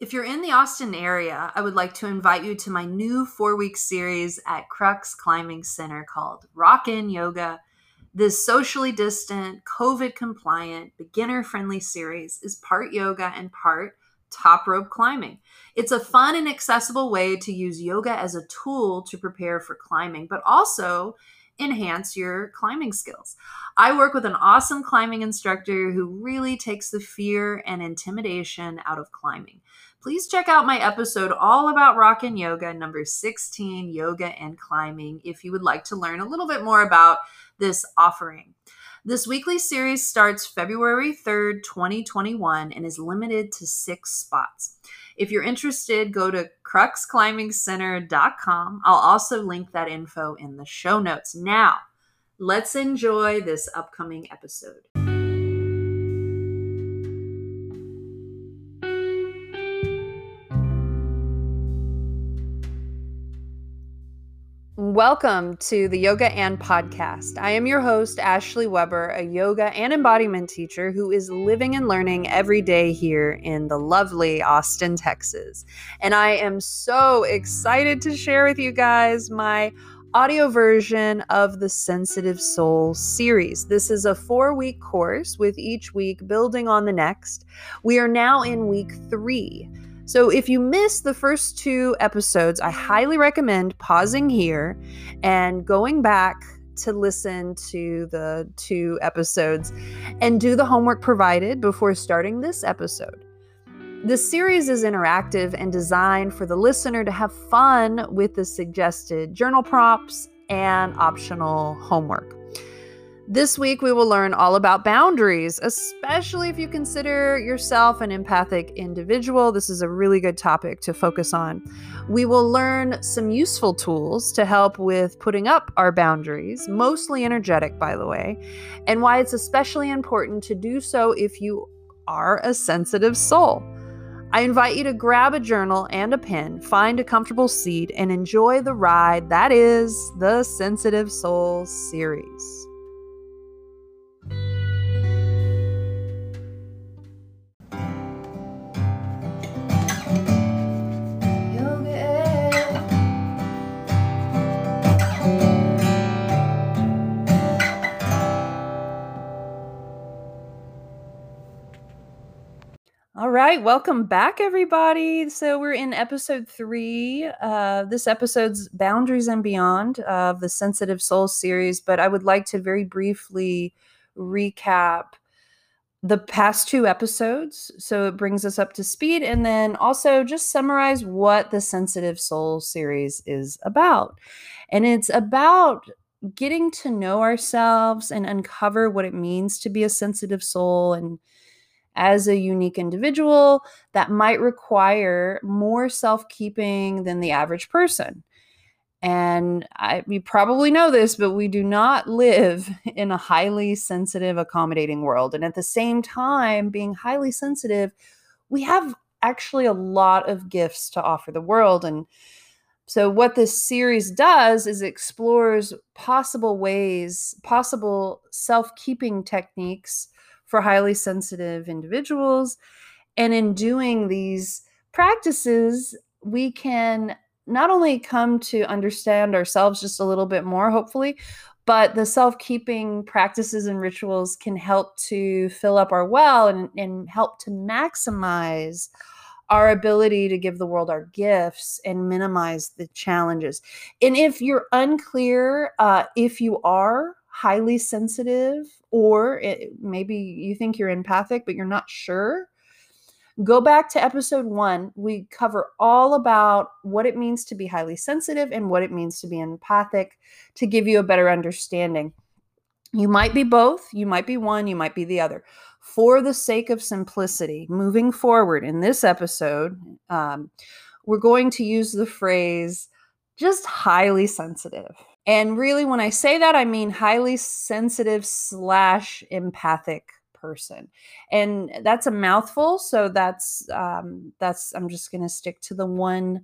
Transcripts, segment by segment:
If you're in the Austin area, I would like to invite you to my new four week series at Crux Climbing Center called Rock'N Yoga. This socially distant, COVID compliant, beginner friendly series is part yoga and part top rope climbing. It's a fun and accessible way to use yoga as a tool to prepare for climbing, but also enhance your climbing skills. I work with an awesome climbing instructor who really takes the fear and intimidation out of climbing. Please check out my episode all about Rock'N Yoga, number 16, Yoga and Climbing, if you would like to learn a little bit more about this offering. This weekly series starts February 3rd, 2021, and is limited to six spots. If you're interested, go to cruxclimbingcenter.com. I'll also link that info in the show notes. Now, let's enjoy this upcoming episode. Welcome to the Yoga and Podcast. I am your host, Ashley Weber, a yoga and embodiment teacher who is living and learning every day here in the lovely Austin, Texas. And I am so excited to share with you guys my audio version of the Sensitive Soul series. This is a four week course with each week building on the next. We are now in week three. So, if you missed the first two episodes, I highly recommend pausing here and going back to listen to the two episodes and do the homework provided before starting this episode. This series is interactive and designed for the listener to have fun with the suggested journal prompts and optional homework. This week, we will learn all about boundaries, especially if you consider yourself an empathic individual. This is a really good topic to focus on. We will learn some useful tools to help with putting up our boundaries, mostly energetic, by the way, and why it's especially important to do so if you are a sensitive soul. I invite you to grab a journal and a pen, find a comfortable seat, and enjoy the ride that is the Sensitive Soul series. Right, welcome back, everybody. So we're in episode three. Uh, this episode's Boundaries and Beyond of the Sensitive Soul series, but I would like to very briefly recap the past two episodes so it brings us up to speed and then also just summarize what the sensitive soul series is about and it's about getting to know ourselves and uncover what it means to be a sensitive soul and as a unique individual that might require more self keeping than the average person. And I, you probably know this, but we do not live in a highly sensitive, accommodating world. And at the same time, being highly sensitive, we have actually a lot of gifts to offer the world. And so, what this series does is explores possible ways, possible self keeping techniques for highly sensitive individuals. And in doing these practices, we can not only come to understand ourselves just a little bit more, hopefully, but the self keeping practices and rituals can help to fill up our well and, and help to maximize our ability to give the world our gifts and minimize the challenges. And if you're unclear uh, if you are highly sensitive, or it, maybe you think you're empathic, but you're not sure, go back to episode one. We cover all about what it means to be highly sensitive and what it means to be empathic to give you a better understanding. You might be both, you might be one, you might be the other. For the sake of simplicity, moving forward in this episode, um, we're going to use the phrase just highly sensitive. And really, when I say that, I mean highly sensitive slash empathic person. And that's a mouthful so that's um that's i'm just going to stick to the one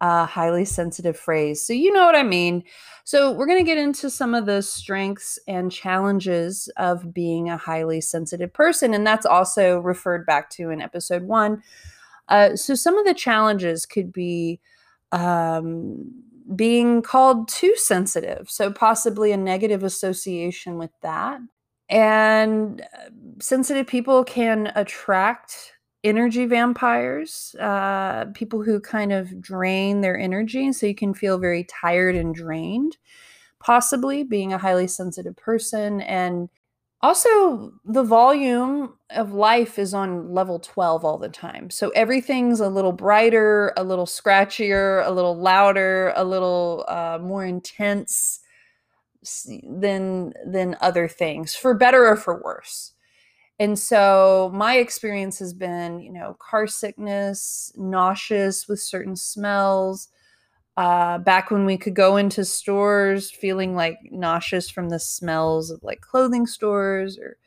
uh highly sensitive phrase. So you know what i mean. So we're going to get into some of the strengths and challenges of being a highly sensitive person and that's also referred back to in episode 1 Uh, so some of the challenges could be um, being called too sensitive, so possibly a negative association with that. And uh, sensitive people can attract energy vampires, uh, people who kind of drain their energy. So you can feel very tired and drained, possibly being a highly sensitive person. And also, the volume of life is on level 12 all the time. So everything's a little brighter, a little scratchier, a little louder, a little uh, more intense than than other things for better or for worse and so my experience has been you know car sickness nauseous with certain smells uh, back when we could go into stores feeling like nauseous from the smells of like clothing stores or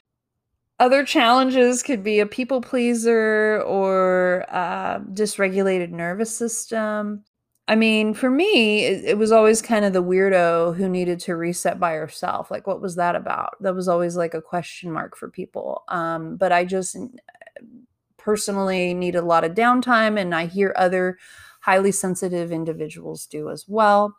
other challenges could be a people pleaser or uh, dysregulated nervous system I mean, for me, it, it, was always kind of the weirdo who needed to reset by herself. Like, what was that about? That was always like a question mark for people. Um, but I just personally need a lot of downtime, and I hear other highly sensitive individuals do as well.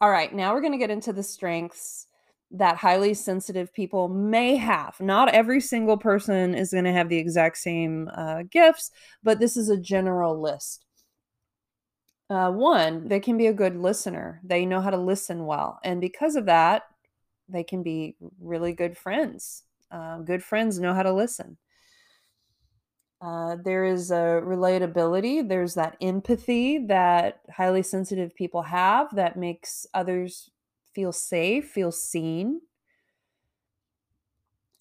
All right, now we're going to get into the strengths that highly sensitive people may have. Not every single person is going to have the exact same uh, gifts, but this is a general list. Uh, one, they can be a good listener. They know how to listen well. And because of that, they can be really good friends. Uh, good friends know how to listen. Uh, there is a relatability, there's that empathy that highly sensitive people have that makes others feel safe, feel seen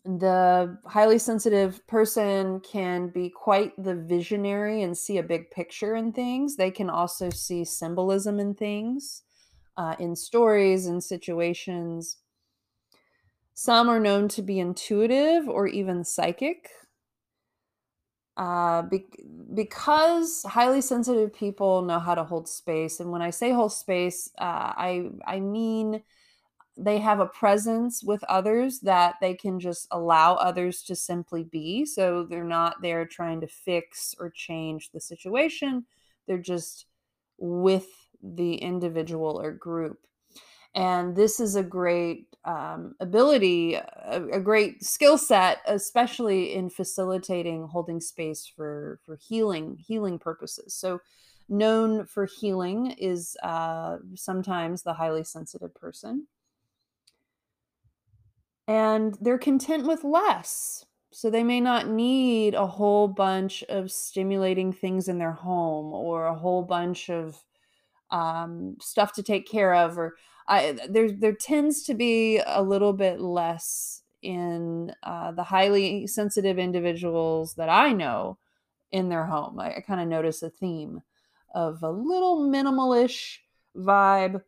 the highly sensitive person can be quite the visionary and see a big picture in things. They can also see symbolism in things, uh, in stories and situations. Some are known to be intuitive or even psychic. Uh, be- because highly sensitive people know how to hold space, and when I say hold space, uh, I I mean they have a presence with others that they can just allow others to simply be. So they're not there trying to fix or change the situation. They're just with the individual or group. And this is a great um, ability, a, a great skill set, especially in facilitating holding space for for healing healing purposes. So, known for healing is uh, sometimes the highly sensitive person and they're content with less. So they may not need a whole bunch of stimulating things in their home or a whole bunch of um, stuff to take care of. Or I, there, there tends to be a little bit less in uh, the highly sensitive individuals that I know in their home. I, I kind of notice a theme of a little minimalish vibe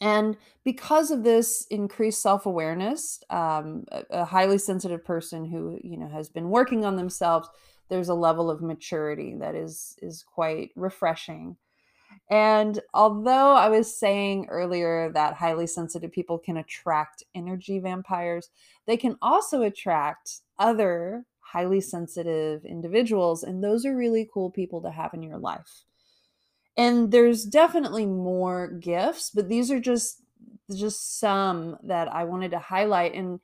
and because of this increased self-awareness, um, a, a highly sensitive person who you know has been working on themselves, there's a level of maturity that is is quite refreshing. And although I was saying earlier that highly sensitive people can attract energy vampires, they can also attract other highly sensitive individuals. And those are really cool people to have in your life and there's definitely more gifts but these are just just some that i wanted to highlight and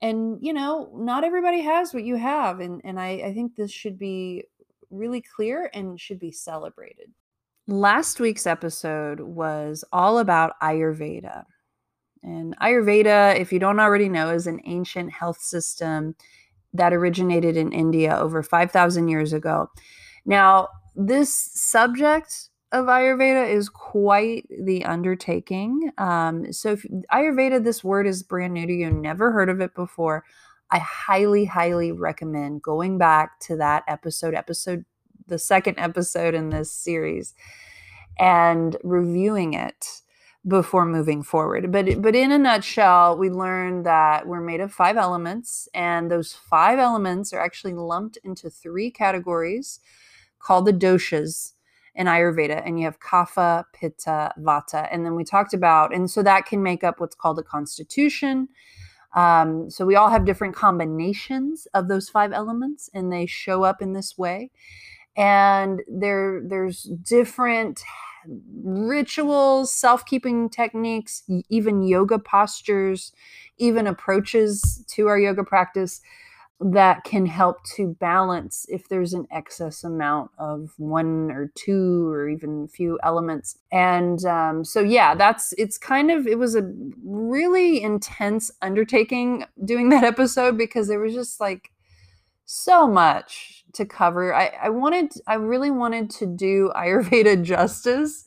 and you know not everybody has what you have and and i i think this should be really clear and should be celebrated last week's episode was all about ayurveda. And ayurveda if you don't already know is an ancient health system that originated in india over 5000 years ago. Now this subject of Ayurveda is quite the undertaking. Um, so, if Ayurveda, this word is brand new to you, never heard of it before, I highly, highly recommend going back to that episode, episode, the second episode in this series, and reviewing it before moving forward. But but in a nutshell, we learned that we're made of five elements, and those five elements are actually lumped into three categories called the doshas in Ayurveda, and you have Kapha, Pitta, Vata. And then we talked about, and so that can make up what's called a constitution. Um, so we all have different combinations of those five elements, and they show up in this way. And there there's different rituals, self-keeping techniques, even yoga postures, even approaches to our yoga practice that can help to balance if there's an excess amount of one or two or even a few elements. And um, so yeah that's it's kind of it was a really intense undertaking doing that episode because there was just like so much to cover. I, I wanted, I really wanted to do Ayurveda justice,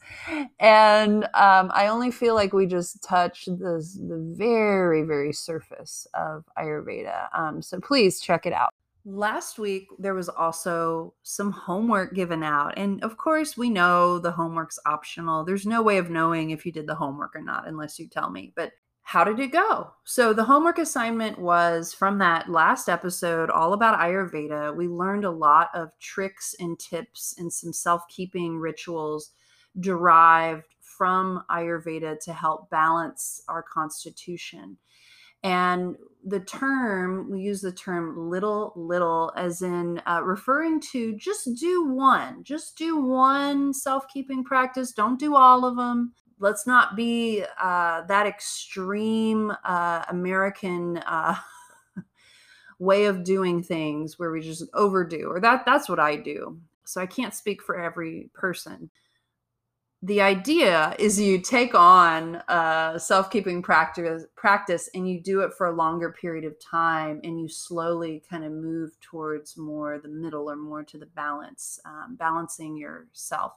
and um, I only feel like we just touched the the very very surface of Ayurveda. Um, so please check it out. Last week there was also some homework given out, and of course we know the homework's optional. There's no way of knowing if you did the homework or not unless you tell me, but how did it go? So, the homework assignment was from that last episode, all about Ayurveda. We learned a lot of tricks and tips and some self keeping rituals derived from Ayurveda to help balance our constitution. And the term, we use the term little, little, as in uh, referring to just do one, just do one self keeping practice. Don't do all of them let's not be uh, that extreme uh, American uh, way of doing things where we just overdo, or that that's what I do. So I can't speak for every person. The idea is you take on a self-keeping practice practice and you do it for a longer period of time and you slowly kind of move towards more the middle or more to the balance, um, balancing yourself.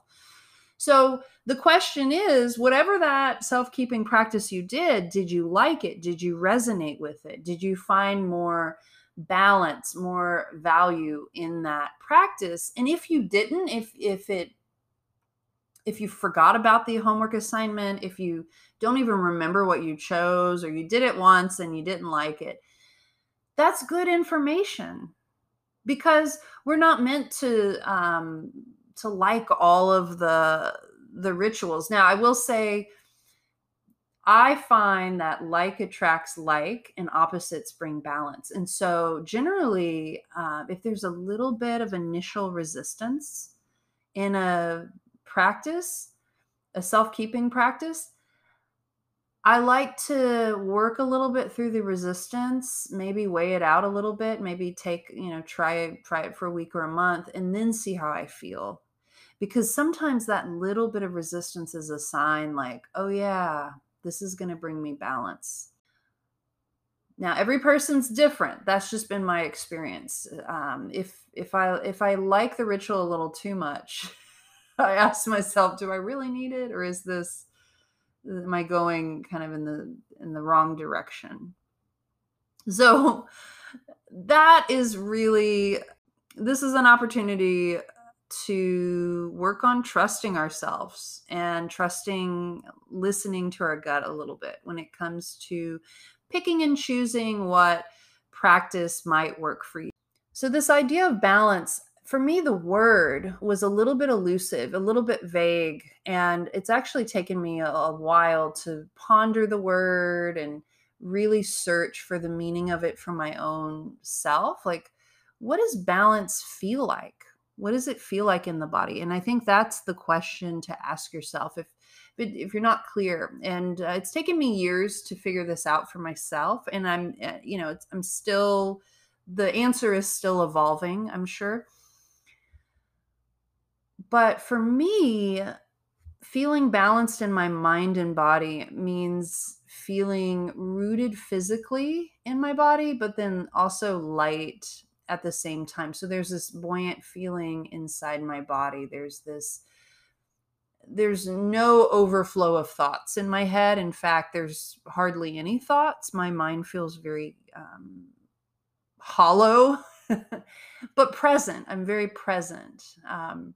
So the question is whatever that self keeping practice you did, did you like it? Did you resonate with it? Did you find more balance, more value in that practice? And if you didn't, if, if it, if you forgot about the homework assignment, if you don't even remember what you chose or you did it once and you didn't like it, that's good information because we're not meant to um, to like all of the the rituals. Now, I will say I find that like attracts like and opposites bring balance. And so, generally, uh, if there's a little bit of initial resistance in a practice, a self keeping practice, I like to work a little bit through the resistance, maybe weigh it out a little bit, maybe take, you know, try try it for a week or a month and then see how I feel. Because sometimes that little bit of resistance is a sign like, oh yeah, this is going to bring me balance. Now, every person's different. That's just been my experience. Um, if if I if I like the ritual a little too much, I ask myself, do I really need it, or is this am I going kind of in the in the wrong direction? So that is really this is an opportunity to work on trusting ourselves and trusting listening to our gut a little bit when it comes to picking and choosing what practice might work for you. So this idea of balance for me, the word was a little bit elusive, a little bit vague, and it's actually taken me a, a, while to ponder the word and really search for the meaning of it for my own self. Like, what does balance feel like? What does it feel like in the body? And I think that's the question to ask yourself if if you're not clear. And uh, it's taken me years to figure this out for myself, and I'm uh, you know I'm still the answer is still evolving. I'm sure but for me, feeling balanced in my mind and body means feeling rooted physically in my body, but then also light at the same time. So there's this buoyant feeling inside my body. There's this there's no overflow of thoughts in my head. In fact, there's hardly any thoughts. My mind feels very um, hollow, but present. I'm very present. Um,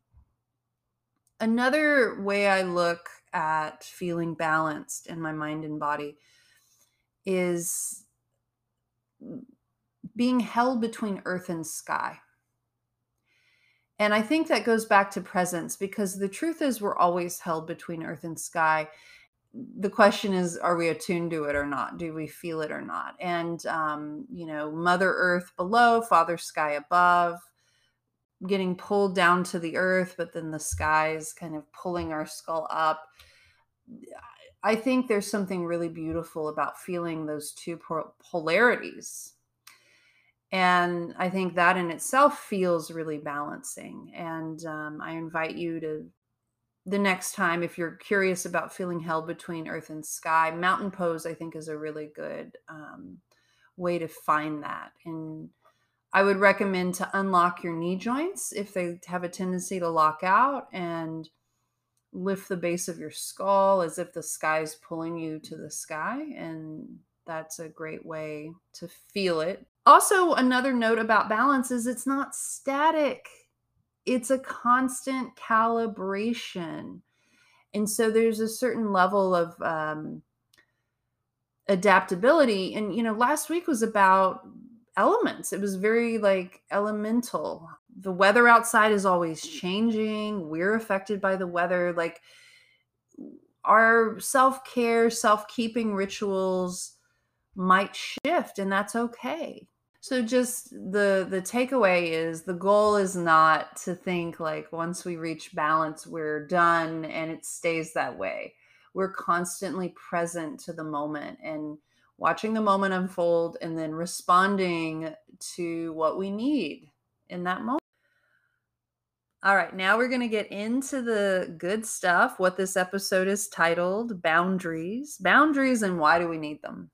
another way I look at feeling balanced in my mind and body is being held between earth and sky. And I think that goes back to presence because the truth is we're always held between earth and sky. The question is, are we attuned to it or not? Do we feel it or not? And, um, you know, Mother Earth below, Father Sky above, getting pulled down to the earth, but then the sky is kind of pulling our skull up. I think there's something really beautiful about feeling those two polarities. And I think that in itself feels really balancing. And um, I invite you to, the next time, if you're curious about feeling held between earth and sky, mountain pose, I think, is a really good um, way to find that. And I would recommend to unlock your knee joints if they have a tendency to lock out and lift the base of your skull as if the sky is pulling you to the sky. And that's a great way to feel it. Also, another note about balance is it's not static, it's a constant calibration. And so there's a certain level of um, adaptability. And, you know, last week was about elements. It was very like elemental. The weather outside is always changing. We're affected by the weather. Like our self care, self keeping rituals might shift, and that's okay. So just the the takeaway is the goal is not to think like once we reach balance we're done and it stays that way. We're constantly present to the moment and watching the moment unfold and then responding to what we need in that moment. All right, now we're going to get into the good stuff. What this episode is titled Boundaries. Boundaries and why do we need them?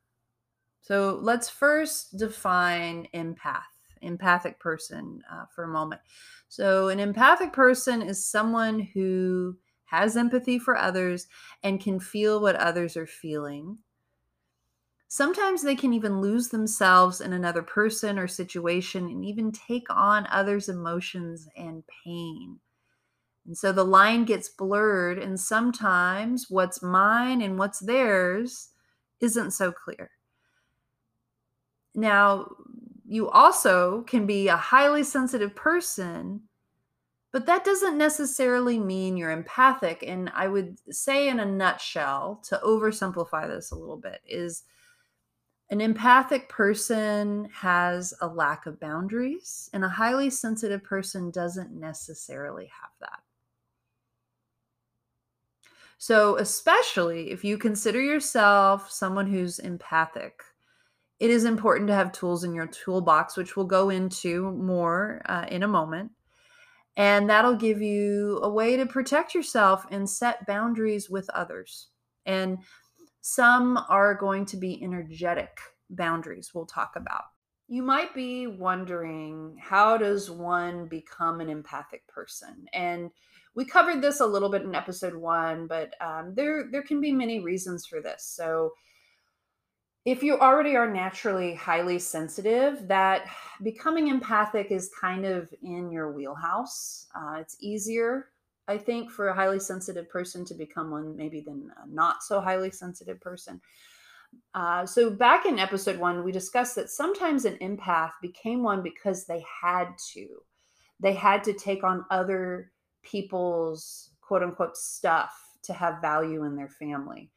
So let's first define empath, empathic person uh, for a moment. So, an empathic person is someone who has empathy for others and can feel what others are feeling Sometimes they can even lose themselves in another person or situation and even take on others' emotions and pain. And so the line gets blurred, and sometimes what's mine and what's theirs isn't so clear. Now, you also can be a highly sensitive person, but that doesn't necessarily mean you're empathic. And I would say, in a nutshell, to oversimplify this a little bit, is an empathic person has a lack of boundaries, and a highly sensitive person doesn't necessarily have that. So, especially if you consider yourself someone who's empathic, it is important to have tools in your toolbox, which we'll go into more uh, in a moment. And that'll give you a way to protect yourself and set boundaries with others. And some are going to be energetic boundaries we'll talk about. You might be wondering how does one become an empathic person? And we covered this a little bit in episode one, but um, there there can be many reasons for this. So if you already are naturally highly sensitive, that becoming empathic is kind of in your wheelhouse. Uh, it's easier I think for a highly sensitive person to become one, maybe than a not so highly sensitive person. Uh, so back in episode one, we discussed that sometimes an empath became one because they had to. They had to take on other people's quote unquote stuff to have value in their family.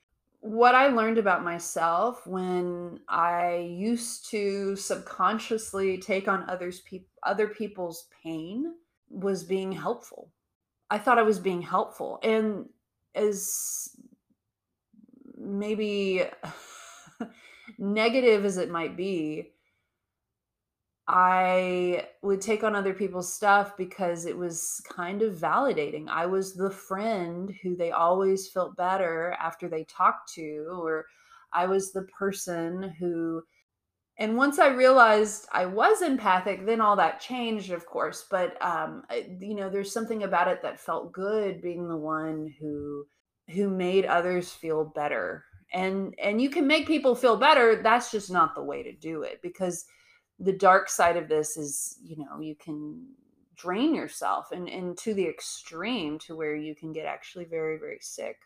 What I learned about myself when I used to subconsciously take on others other people's pain was being helpful I thought I was being helpful. And as maybe negative as it might be, I would take on other people's stuff because it was kind of validating. I was the friend who they always felt better after they talked to, or I was the person who and once i realized i was empathic then all that changed of course but um you know there's something about it that felt good being the one who who made others feel better and and you can make people feel better that's just not the way to do it because the dark side of this is you know you can drain yourself and and to the extreme to where you can get actually very very sick.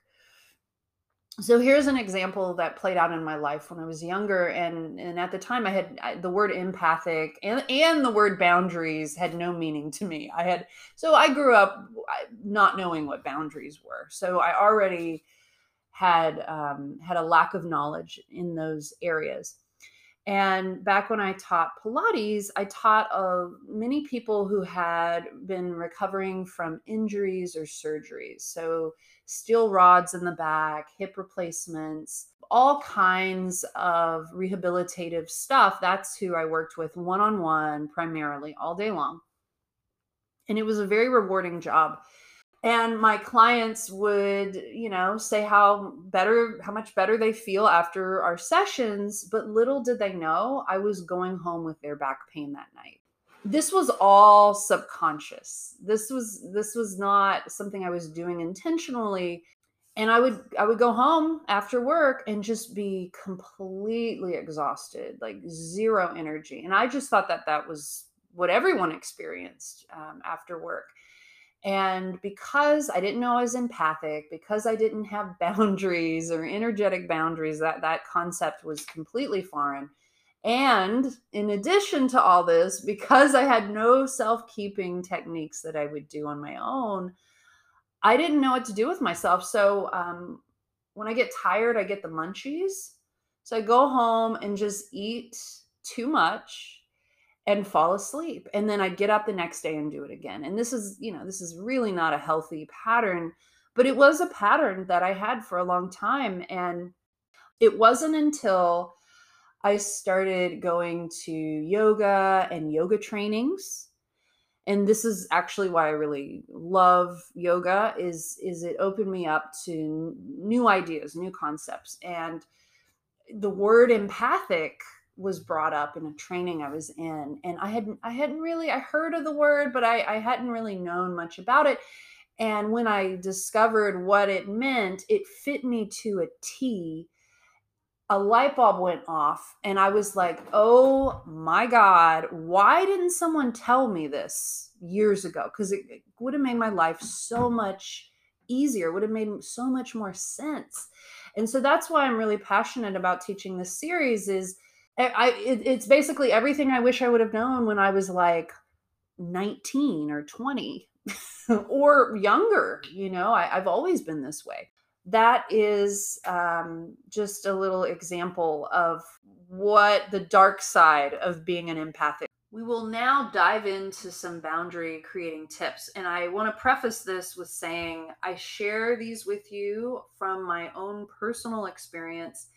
So here's an example that played out in my life when I was younger, and and at the time I had I, the word empathic and and the word boundaries had no meaning to me. I had so I grew up not knowing what boundaries were, so I already had um, had a lack of knowledge in those areas, And back when I taught Pilates, I taught uh, many people who had been recovering from injuries or surgeries. So, steel rods in the back, hip replacements, all kinds of rehabilitative stuff. That's who I worked with one on one primarily all day long. And it was a very rewarding job and my clients would you know say how better how much better they feel after our sessions but little did they know i was going home with their back pain that night. This was all subconscious. This was this was not something i was doing intentionally and i would i would go home after work and just be completely exhausted like zero energy and i just thought that that was what everyone experienced um, after work and because I didn't know I was empathic, because I didn't have boundaries or energetic boundaries, that that concept was completely foreign. And in addition to all this, because I had no self-keeping techniques that I would do on my own, I didn't know what to do with myself. So um, when I get tired, I get the munchies. So I go home and just eat too much and fall asleep and then i'd get up the next day and do it again and this is you know this is really not a healthy pattern but it was a pattern that i had for a long time and it wasn't until i started going to yoga and yoga trainings and this is actually why i really love yoga is is it opened me up to new ideas new concepts and the word empathic was brought up in a training I was in, and I hadn't I hadn't really I heard of the word, but I, I hadn't really known much about it. And when I discovered what it meant, it fit me to a T. A light bulb went off, and I was like, "Oh my God, why didn't someone tell me this years ago? Because it, it would have made my life so much easier, would have made so much more sense." And so that's why I'm really passionate about teaching this series. Is I it, it's basically everything I wish I would have known when I was like 19 or 20 or younger. You know, I, have always been this way. That is um, just a little example of what the dark side of being an empathic. We will now dive into some boundary creating tips. And I want to preface this with saying I share these with you from my own personal experience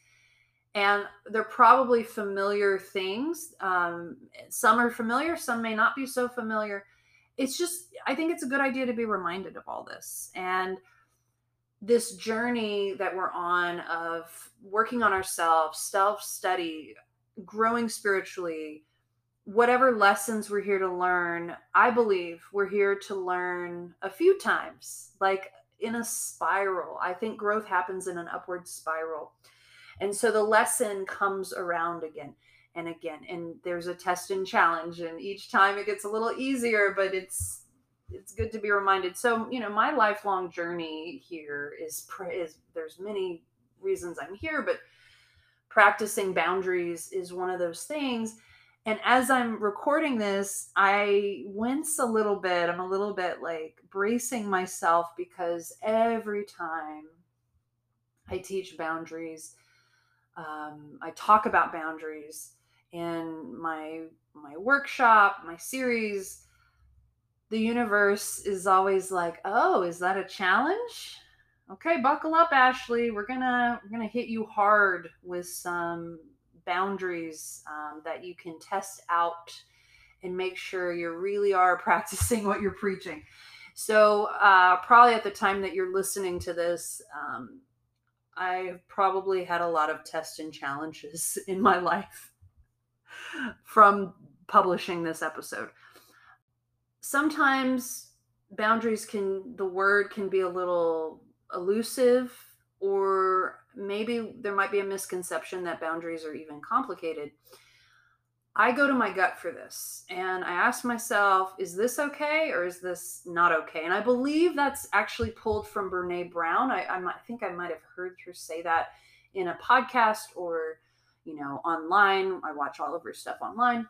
and they're probably familiar things. Um, some are familiar, some may not be so familiar. It's just, I think it's a good idea to be reminded of all this. And this journey that we're on of working on ourselves, self study, growing spiritually, whatever lessons we're here to learn, I believe we're here to learn a few times, like in a spiral. I think growth happens in an upward spiral. And so the lesson comes around again and again. And there's a test and challenge, and each time it gets a little easier, but it's it's good to be reminded. So, you know, my lifelong journey here is is there's many reasons I'm here, but practicing boundaries is one of those things. And as I'm recording this, I wince a little bit. I'm a little bit like bracing myself because every time I teach boundaries, um, I talk about boundaries in my my workshop, my series. The universe is always like, "Oh, is that a challenge?" Okay, buckle up, Ashley. We're gonna we're gonna hit you hard with some boundaries um, that you can test out and make sure you really are practicing what you're preaching. So, uh, probably at the time that you're listening to this, um, I've probably had a lot of tests and challenges in my life from publishing this episode. Sometimes boundaries can, the word can be a little elusive, or maybe there might be a misconception that boundaries are even complicated. I go to my gut for this and I ask myself, is this okay or is this not okay? And I believe that's actually pulled from Brene Brown. I, I, might, I think I might have heard her say that in a podcast or, you know, online. I watch all of her stuff online.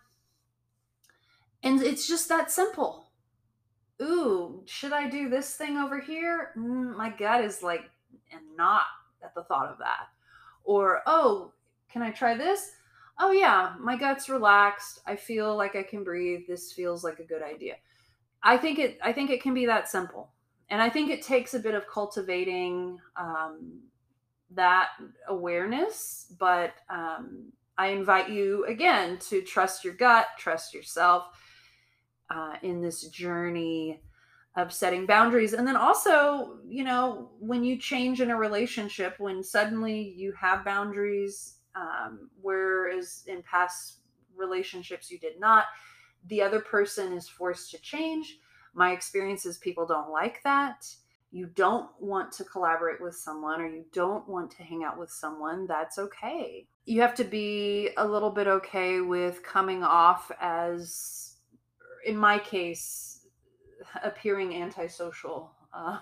And it's just that simple. Ooh, should I do this thing over here? Mm, my gut is like, and not at the thought of that. Or, oh, can I try this? Oh yeah, my gut's relaxed. I feel like I can breathe. This feels like a good idea. I think it I think it can be that simple. And I think it takes a bit of cultivating um, that awareness, but um, I invite you again to trust your gut, trust yourself uh, in this journey of setting boundaries. And then also, you know, when you change in a relationship, when suddenly you have boundaries, um, whereas in past relationships you did not, the other person is forced to change. My experience is people don't like that. You don't want to collaborate with someone or you don't want to hang out with someone, that's okay. You have to be a little bit okay with coming off as, in my case, appearing antisocial. Uh,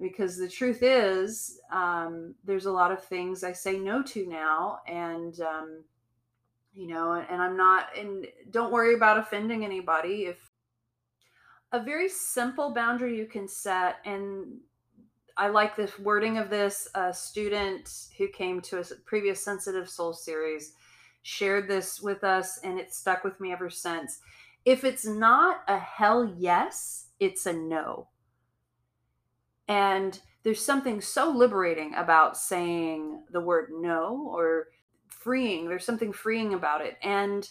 because the truth is, um, there's a lot of things I say no to now. And, um, you know, and I'm not, and don't worry about offending anybody. If a very simple boundary you can set, and I like this wording of this. A student who came to a previous Sensitive Soul series shared this with us, and it stuck with me ever since. If it's not a hell yes, it's a no. And there's something so liberating about saying the word no or freeing. There's something freeing about it. And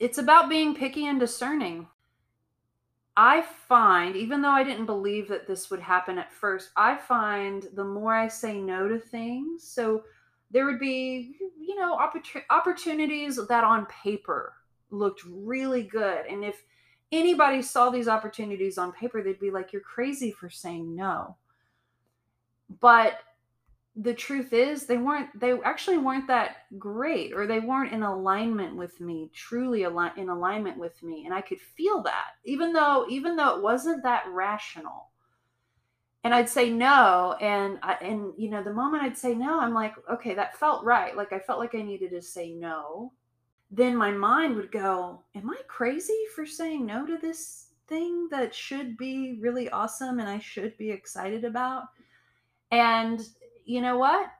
it's about being picky and discerning. I find, even though I didn't believe that this would happen at first, I find the more I say no to things, so there would be, you know, opportunities that on paper looked really good. And if anybody saw these opportunities on paper, they'd be like, you're crazy for saying no. But the truth is they weren't they actually weren't that great or they weren't in alignment with me truly al- in alignment with me and i could feel that even though even though it wasn't that rational and i'd say no and I, and you know the moment i'd say no i'm like okay that felt right like i felt like i needed to say no then my mind would go, Am I crazy for saying no to this thing that should be really awesome and I should be excited about? And you know what?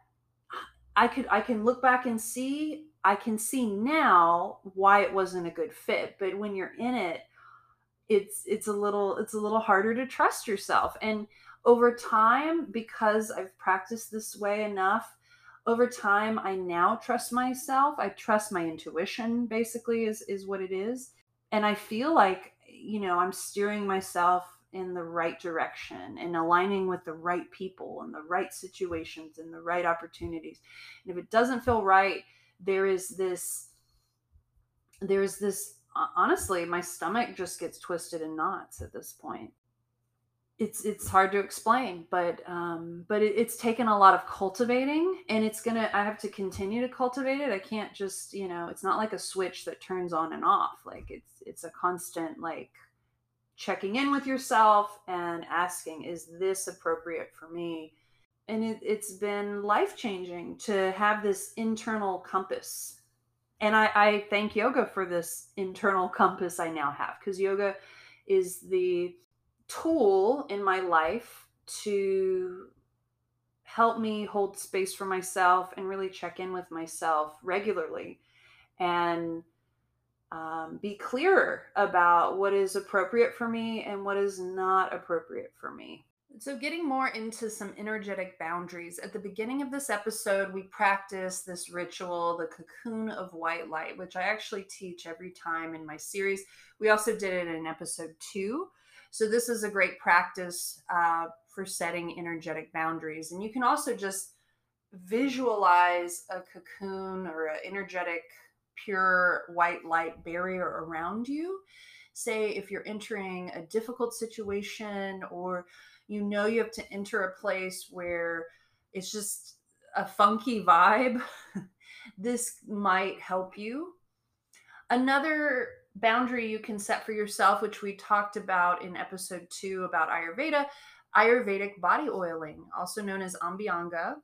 I could I can look back and see I can see now why it wasn't a good fit, but when you're in it, it's it's a little it's a little harder to trust yourself. And over time because I've practiced this way enough, over time i now trust myself i trust my intuition basically is is what it is and i feel like you know i'm steering myself in the right direction and aligning with the right people and the right situations and the right opportunities. And if it doesn't feel right there is this there's this honestly my stomach just gets twisted in knots at this point. It's it's hard to explain but um but it, it's taken a lot of cultivating and it's gonna i have to continue to cultivate it. I can't just you know it's not like a switch that turns on and off. Like it's it's a constant like checking in with yourself and asking is this appropriate for me? And it, it's been life changing to have this internal compass. And I, I thank yoga for this internal compass i now have because yoga is the tool in my life to help me hold space for myself and really check in with myself regularly. And um, be clearer about what is appropriate for me and what is not appropriate for me. So, getting more into some energetic boundaries. At the beginning of this episode, we practice this ritual, the cocoon of white light, which I actually teach every time in my series. We also did it in episode two. So this is a great practice uh, for setting energetic boundaries. And you can also just visualize a cocoon or an energetic, pure white light barrier around you. Say if you're entering a difficult situation or you know you have to enter a place where it's just a funky vibe, this might help you. Another boundary you can set for yourself, which we talked about in episode two about Ayurveda, Ayurvedic body oiling, also known as Abhyanga.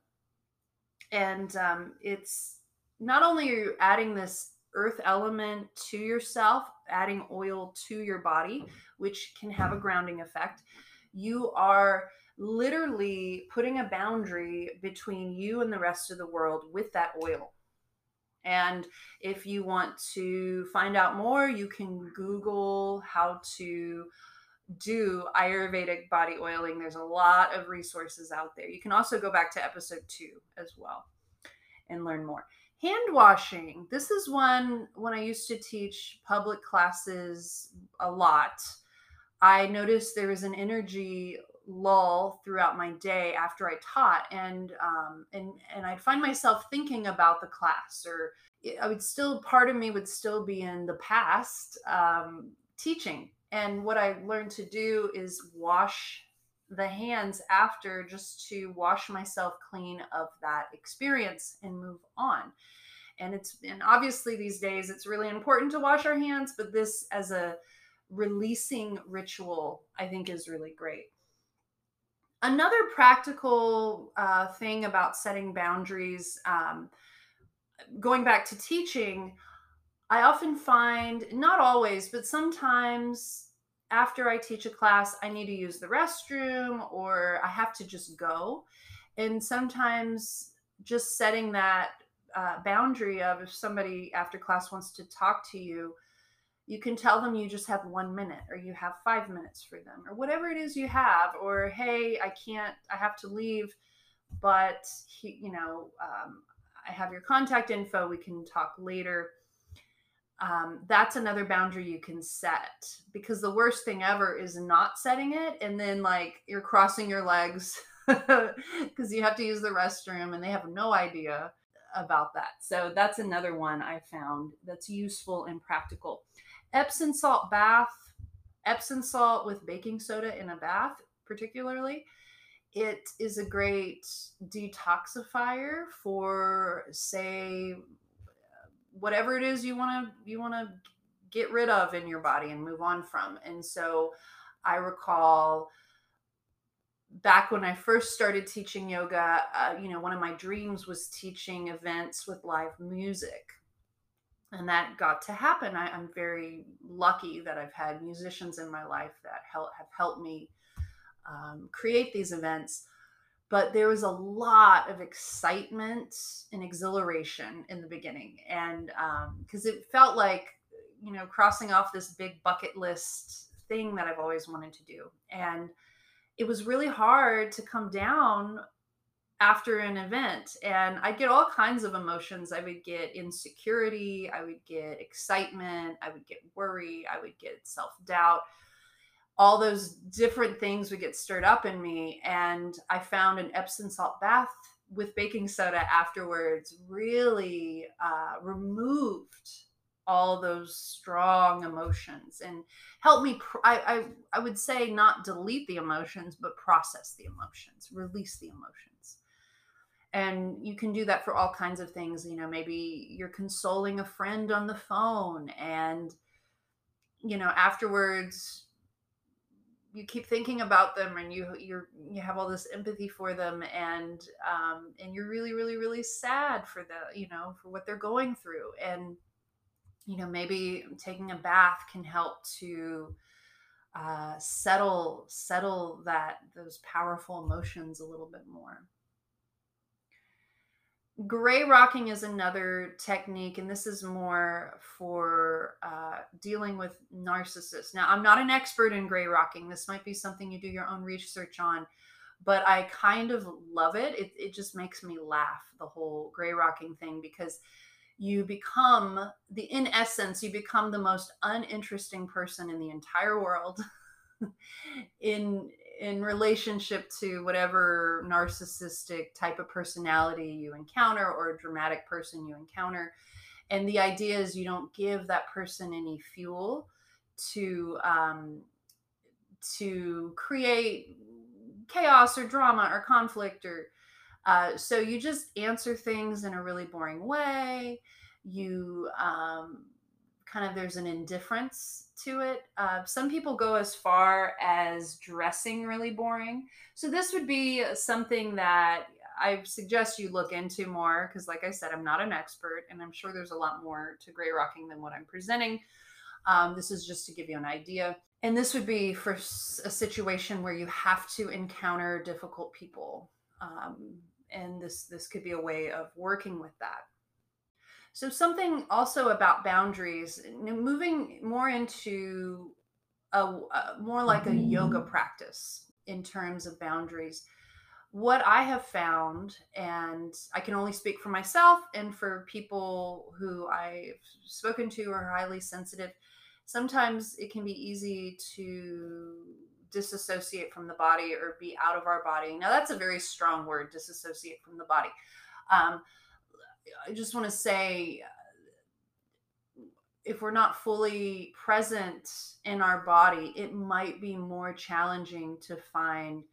And um, it's not only are you adding this earth element to yourself, adding oil to your body, which can have a grounding effect, you are literally putting a boundary between you and the rest of the world with that oil And if you want to find out more, you can Google how to do Ayurvedic body oiling. There's a lot of resources out there. You can also go back to episode two as well and learn more. Hand washing. This is one when I used to teach public classes a lot. I noticed there was an energy lull throughout my day after I taught, and um, and and I'd find myself thinking about the class, or I would still part of me would still be in the past um, teaching. And what I learned to do is wash the hands after just to wash myself clean of that experience and move on. And it's and obviously these days it's really important to wash our hands, but this as a releasing ritual I think is really great. Another practical uh, thing about setting boundaries, um, going back to teaching, I often find, not always, but sometimes after I teach a class, I need to use the restroom or I have to just go. And sometimes just setting that uh, boundary of if somebody after class wants to talk to you, you can tell them you just have one minute or you have five minutes for them or whatever it is you have or hey i can't i have to leave but he, you know um, i have your contact info we can talk later um, that's another boundary you can set because the worst thing ever is not setting it and then like you're crossing your legs because you have to use the restroom and they have no idea about that so that's another one i found that's useful and practical Epsom salt bath, Epsom salt with baking soda in a bath, particularly. It is a great detoxifier for, say, whatever it is you want to you want to get rid of in your body and move on from. And so, I recall back when I first started teaching yoga, uh, you know, one of my dreams was teaching events with live music and that got to happen. I, am very lucky that I've had musicians in my life that help, have helped me um, create these events. But there was a lot of excitement and exhilaration in the beginning, and because um, it felt like you know crossing off this big bucket list thing that I've always wanted to do, and it was really hard to come down after an event and i'd get all kinds of emotions. I would get insecurity i would get excitement i would get worry i would get self-doubt all those different things would get stirred up in me and i found an epsom salt bath with baking soda afterwards really uh, removed all those strong emotions and helped me pr- I, I i would say not delete the emotions but process the emotions release the emotions. And you can do that for all kinds of things you know maybe you're consoling a friend on the phone and you know afterwards you keep thinking about them and you you're you have all this empathy for them and um and you're really really really sad for the you know for what they're going through. And you know maybe taking a bath can help to uh, settle settle that those powerful emotions a little bit more Gray rocking is another technique, and this is more for uh, dealing with narcissists. Now, I'm not an expert in gray rocking. This might be something you do your own research on, but I kind of love it. It, it just makes me laugh, the whole gray rocking thing, because you become the, in essence, you become the most uninteresting person in the entire world. in in relationship to whatever narcissistic type of personality you encounter or a dramatic person you encounter. And the idea is you don't give that person any fuel to um, to create chaos or drama or conflict or uh, so you just answer things in a really boring way. You um, kind of there's an indifference to it. Uh, some people go as far as dressing really boring. So this would be something that I suggest you look into more because, like I said, I'm not an expert, and I'm sure there's a lot more to gray rocking than what I'm presenting. Um, this is just to give you an idea. And this would be for a situation where you have to encounter difficult people. Um, and this this could be a way of working with that. So, something also about boundaries, moving more into a, a more like a yoga practice in terms of boundaries. What I have found, and I can only speak for myself and for people who I've spoken to are highly sensitive, sometimes it can be easy to disassociate from the body or be out of our body. Now, that's a very strong word, disassociate from the body. Um, I just want to say uh, if we're not fully present in our body, it might be more challenging to find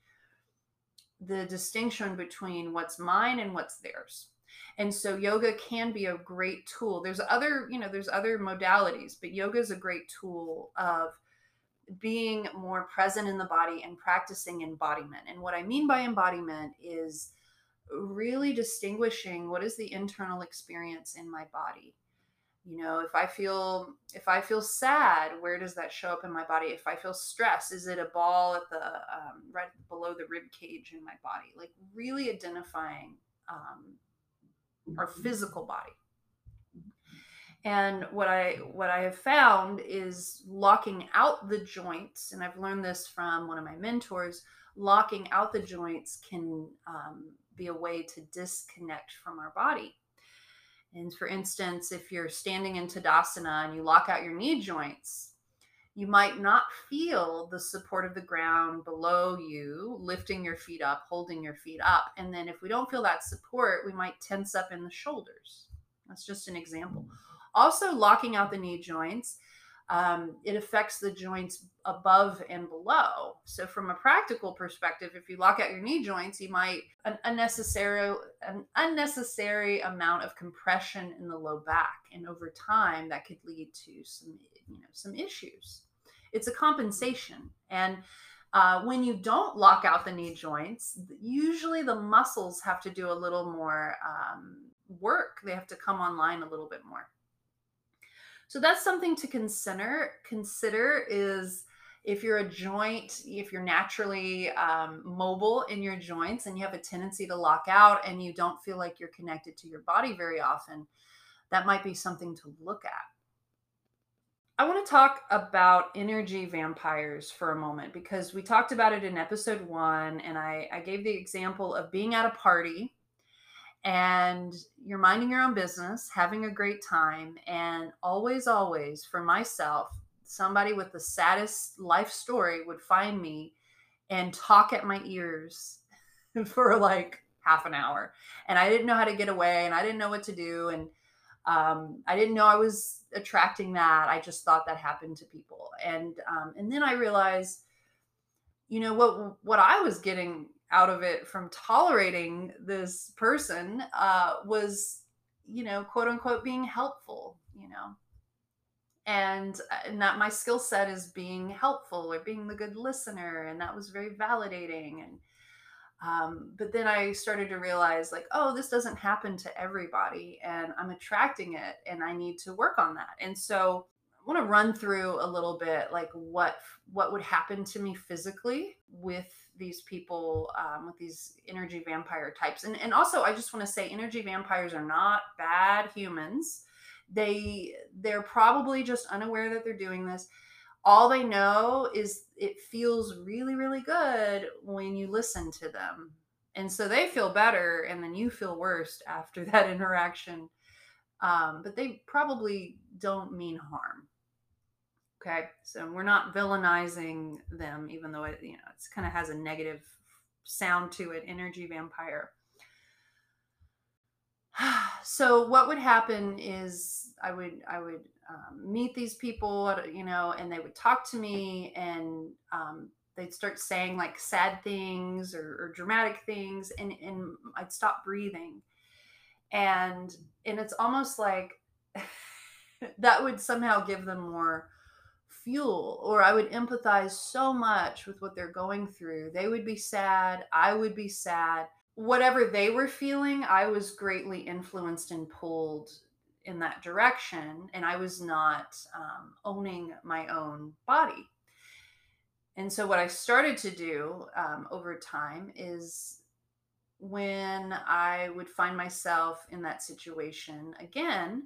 the distinction between what's mine and what's theirs. And so yoga can be a great tool. There's other, you know, there's other modalities, but yoga is a great tool of being more present in the body and practicing embodiment. And what I mean by embodiment is really distinguishing what is the internal experience in my body. You know if i feel if i feel sad where does that show up in my body? If i feel stress is it a ball at the um, right below the rib cage in my body? Like really identifying um, our physical body. And what i what i have found is locking out the joints and i've learned this from one of my mentors locking out the joints can um, be a way to disconnect from our body. And for instance, if you're standing in Tadasana and you lock out your knee joints, you might not feel the support of the ground below you, lifting your feet up, holding your feet up. And then if we don't feel that support, we might tense up in the shoulders. That's just an example. Also, locking out the knee joints um, it affects the joints above and below. So, from a practical perspective, if you lock out your knee joints, you might an unnecessary an unnecessary amount of compression in the low back, and over time, that could lead to some you know some issues. It's a compensation, and uh, when you don't lock out the knee joints, usually the muscles have to do a little more um, work. They have to come online a little bit more. So that's something to consider. Consider is if you're a joint, if you're naturally um, mobile in your joints and you have a tendency to lock out and you don't feel like you're connected to your body very often, that might be something to look at. I want to talk about energy vampires for a moment because we talked about it in episode one, and I, I gave the example of being at a party and you're minding your own business, having a great time. And always, always, for myself, somebody with the saddest life story would find me and talk at my ears for like half an hour. And I didn't know how to get away and I didn't know what to do. And um, I didn't know I was attracting that. I just thought that happened to people. And um, and then I realized, you know, what what I was getting out of it from tolerating this person uh, was, you know, quote unquote, being helpful, you know. And, uh, and that my skill set is being helpful or being the good listener. And that was very validating. And, um, but then I started to realize, like, oh, this doesn't happen to everybody, and I'm attracting it, and I need to work on that. And so I want to run through a little bit, like what what would happen to me physically with these people um, with these energy vampire types. And, and also, I just want to say energy vampires are not bad humans. They they're probably just unaware that they're doing this. All they know is it feels really really good when you listen to them. And so they feel better and then you feel worse after that interaction. Um, but they probably don't mean harm. Okay, so we're not villainizing them, even though it, you know, it's kind of has a negative sound to it. Energy vampire. So what would happen is I would I would um, meet these people, you know, and they would talk to me, and um, they'd start saying like sad things or, or dramatic things, and and I'd stop breathing, and and it's almost like that would somehow give them more fuel or I would empathize so much with what they're going through. They would be sad, I would be sad. Whatever they were feeling, I was greatly influenced and pulled in that direction, and I was not um, owning my own body. And so, what I started to do um, over time is when I would find myself in that situation again,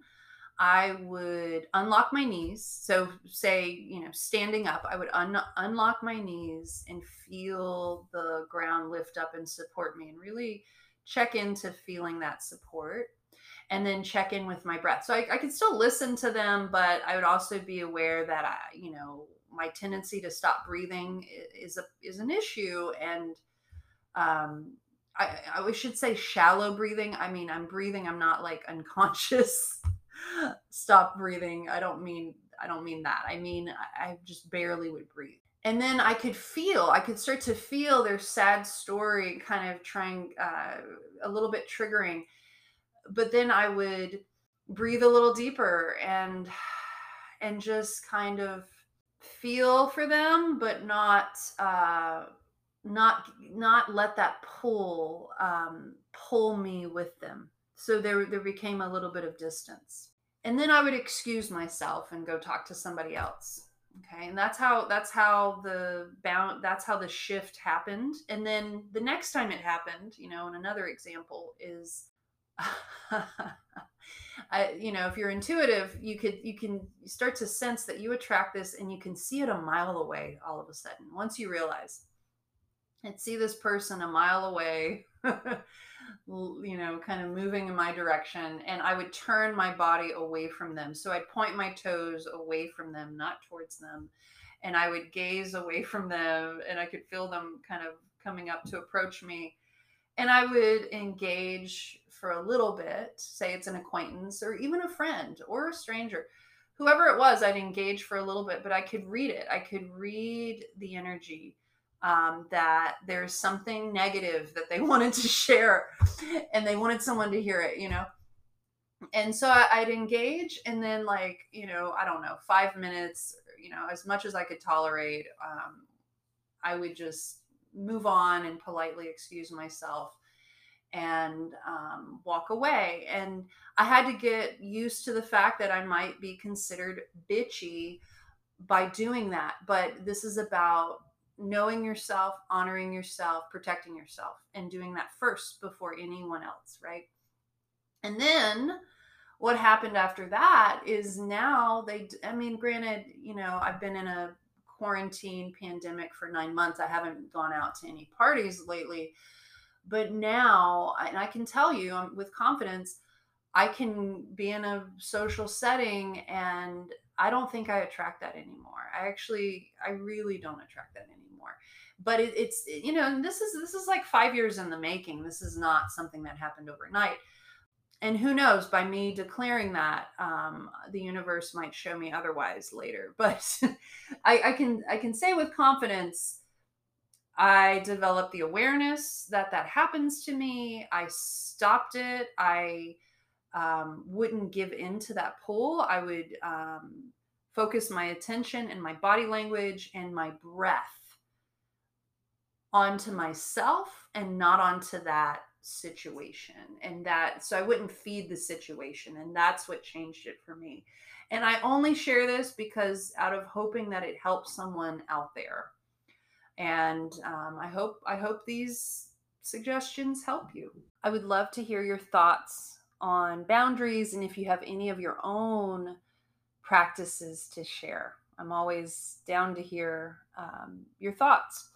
I would unlock my knees. So, say, you know, standing up, I would un- unlock my knees and feel the ground lift up and support me and really check into feeling that support and then check in with my breath. So, I, I could still listen to them, but I would also be aware that I, you know, my tendency to stop breathing is a is an issue and um I, I should say shallow breathing. I mean, I'm breathing. I'm not like unconscious. Stop breathing. I don't mean I don't mean that. I mean I, just barely would breathe. And then I could feel. I could start to feel their sad story, kind of trying uh, a little bit triggering. But then I would breathe a little deeper and and just kind of feel for them, but not uh, not not let that pull um, pull me with them. So there there became a little bit of distance, and then I would excuse myself and go talk to somebody else. Okay, and that's how that's how the bound that's how the shift happened. And then the next time it happened, you know, and another example is. I, you know, if you're intuitive, you could you can start to sense that you attract this, and you can see it a mile away all of a sudden. Once you realize, I'd see this person a mile away, you know, kind of moving in my direction, and I would turn my body away from them. So I'd point my toes away from them, not towards them. And I would gaze away from them, and I could feel them kind of coming up to approach me. And I would engage for a little bit, say it's an acquaintance or even a friend or a stranger, whoever it was, I'd engage for a little bit, but I could read it. I could read the energy um, that there's something negative that they wanted to share and they wanted someone to hear it, you know? And so I, would engage and then, like, you know, I don't know, five minutes, you know, as much as I could tolerate, um, I would just move on and politely excuse myself and um, walk away. And I had to get used to the fact that I might be considered bitchy by doing that. But this is about knowing yourself, honoring yourself, protecting yourself, and doing that first before anyone else, right? And then what happened after that is now they, I mean, granted, you know, I've been in a quarantine pandemic for nine months. I haven't gone out to any parties lately. But now, and I can tell you um, with confidence, I can be in a social setting and I don't think I attract that anymore. I actually, I really don't attract that anymore but it, it's you know this is this is like five years in the making. This is not something that happened overnight. And who knows by me declaring that um, the universe might show me otherwise later. But I, I can i can say with confidence i developed the awareness that that happens to me. I stopped it. I um, wouldn't give in to that pull. I would um, focus my attention and my body language and my breath onto myself and not onto that situation and that so i wouldn't feed the situation and that's what changed it for me. And i only share this because out of hoping that it helps someone out there. And um, i hope i hope these suggestions help you. I would love to hear your thoughts on boundaries and if you have any of your own practices to share. I'm always down to hear um, your thoughts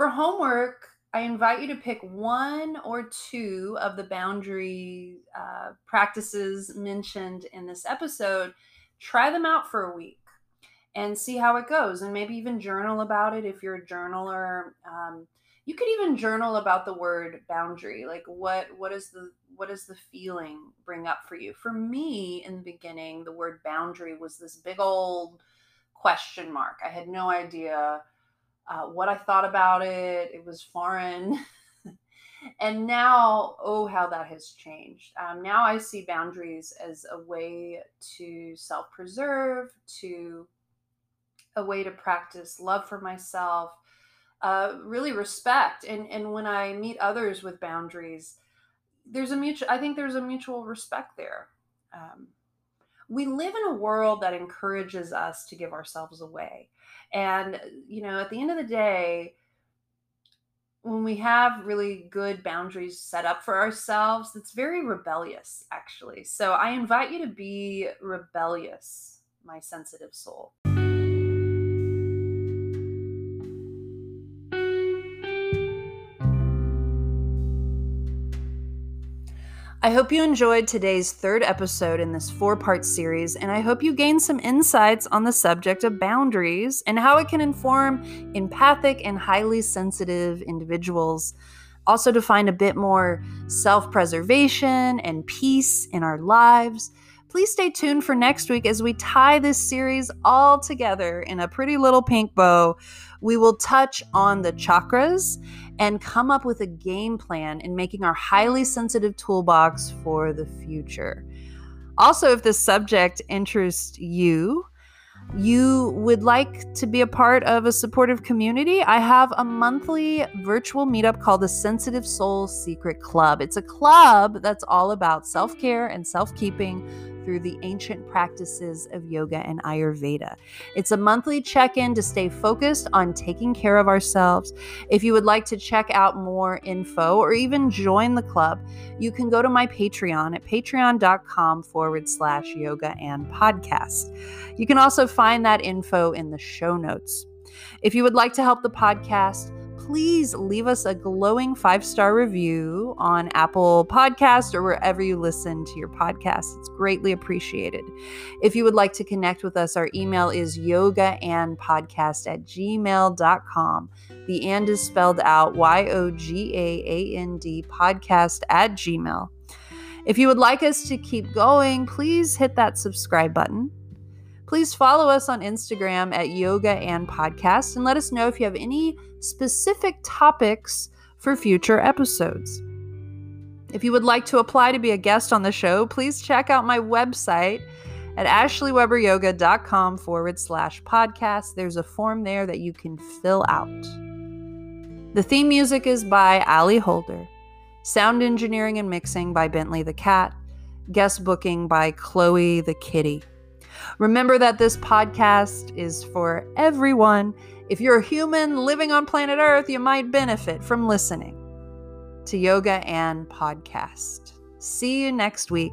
for homework, I invite you to pick one or two of the boundary uh, practices mentioned in this episode. Try them out for a week and see how it goes, and maybe even journal about it if you're a journaler. Um, you could even journal about the word boundary, like what what is the what does the feeling bring up for you? For me, in the beginning, the word boundary was this big old question mark. I had no idea uh, what I thought about it. It was foreign. and now, oh, how that has changed. Um, now I see boundaries as a way to self preserve, to a way to practice love for myself, uh, really respect. And, and when I meet others with boundaries, there's a mutual, I think there's a mutual respect there. Um, we live in a world that encourages us to give ourselves away. And, uh, you know, at the end of the day, when we have really good boundaries set up for ourselves, it's very rebellious, actually. So I invite you to be rebellious, my sensitive soul. I hope you enjoyed today's third episode in this four part series, and I hope you gained some insights on the subject of boundaries and how it can inform empathic and highly sensitive individuals. Also, to find a bit more self preservation and peace in our lives. Please stay tuned for next week as we tie this series all together in a pretty little pink bow. We will touch on the chakras and come up with a game plan in making our highly sensitive toolbox for the future. Also, if this subject interests you, you would like to be a part of a supportive community, I have a monthly virtual meetup called the Sensitive Soul Secret Club. It's a club that's all about self care and self keeping through the ancient practices of yoga and Ayurveda. It's a monthly check in to stay focused on taking care of ourselves. If you would like to check out more info or even join the club, you can go to my Patreon at patreon.com forward slash yoga and podcast. You can also find that info in the show notes. If you would like to help the podcast, please leave us a glowing five star review on Apple Podcast or wherever you listen to your podcast. It's greatly appreciated. If you would like to connect with us, our email is yoga and podcast at gmail.com. The and is spelled out Y O G A A N D podcast at gmail. If you would like us to keep going, please hit that subscribe button. Please follow us on Instagram at Yoga and Podcast and let us know if you have any specific topics for future episodes. If you would like to apply to be a guest on the show, please check out my website at ashleyweberyoga.com forward slash podcast. There's a form there that you can fill out. The theme music is by Ali Holder, sound engineering and mixing by Bentley the Cat, guest booking by Chloe the Kitty. Remember that this podcast is for everyone. If you're a human living on planet Earth, you might benefit from listening to Yoga and Podcast. See you next week.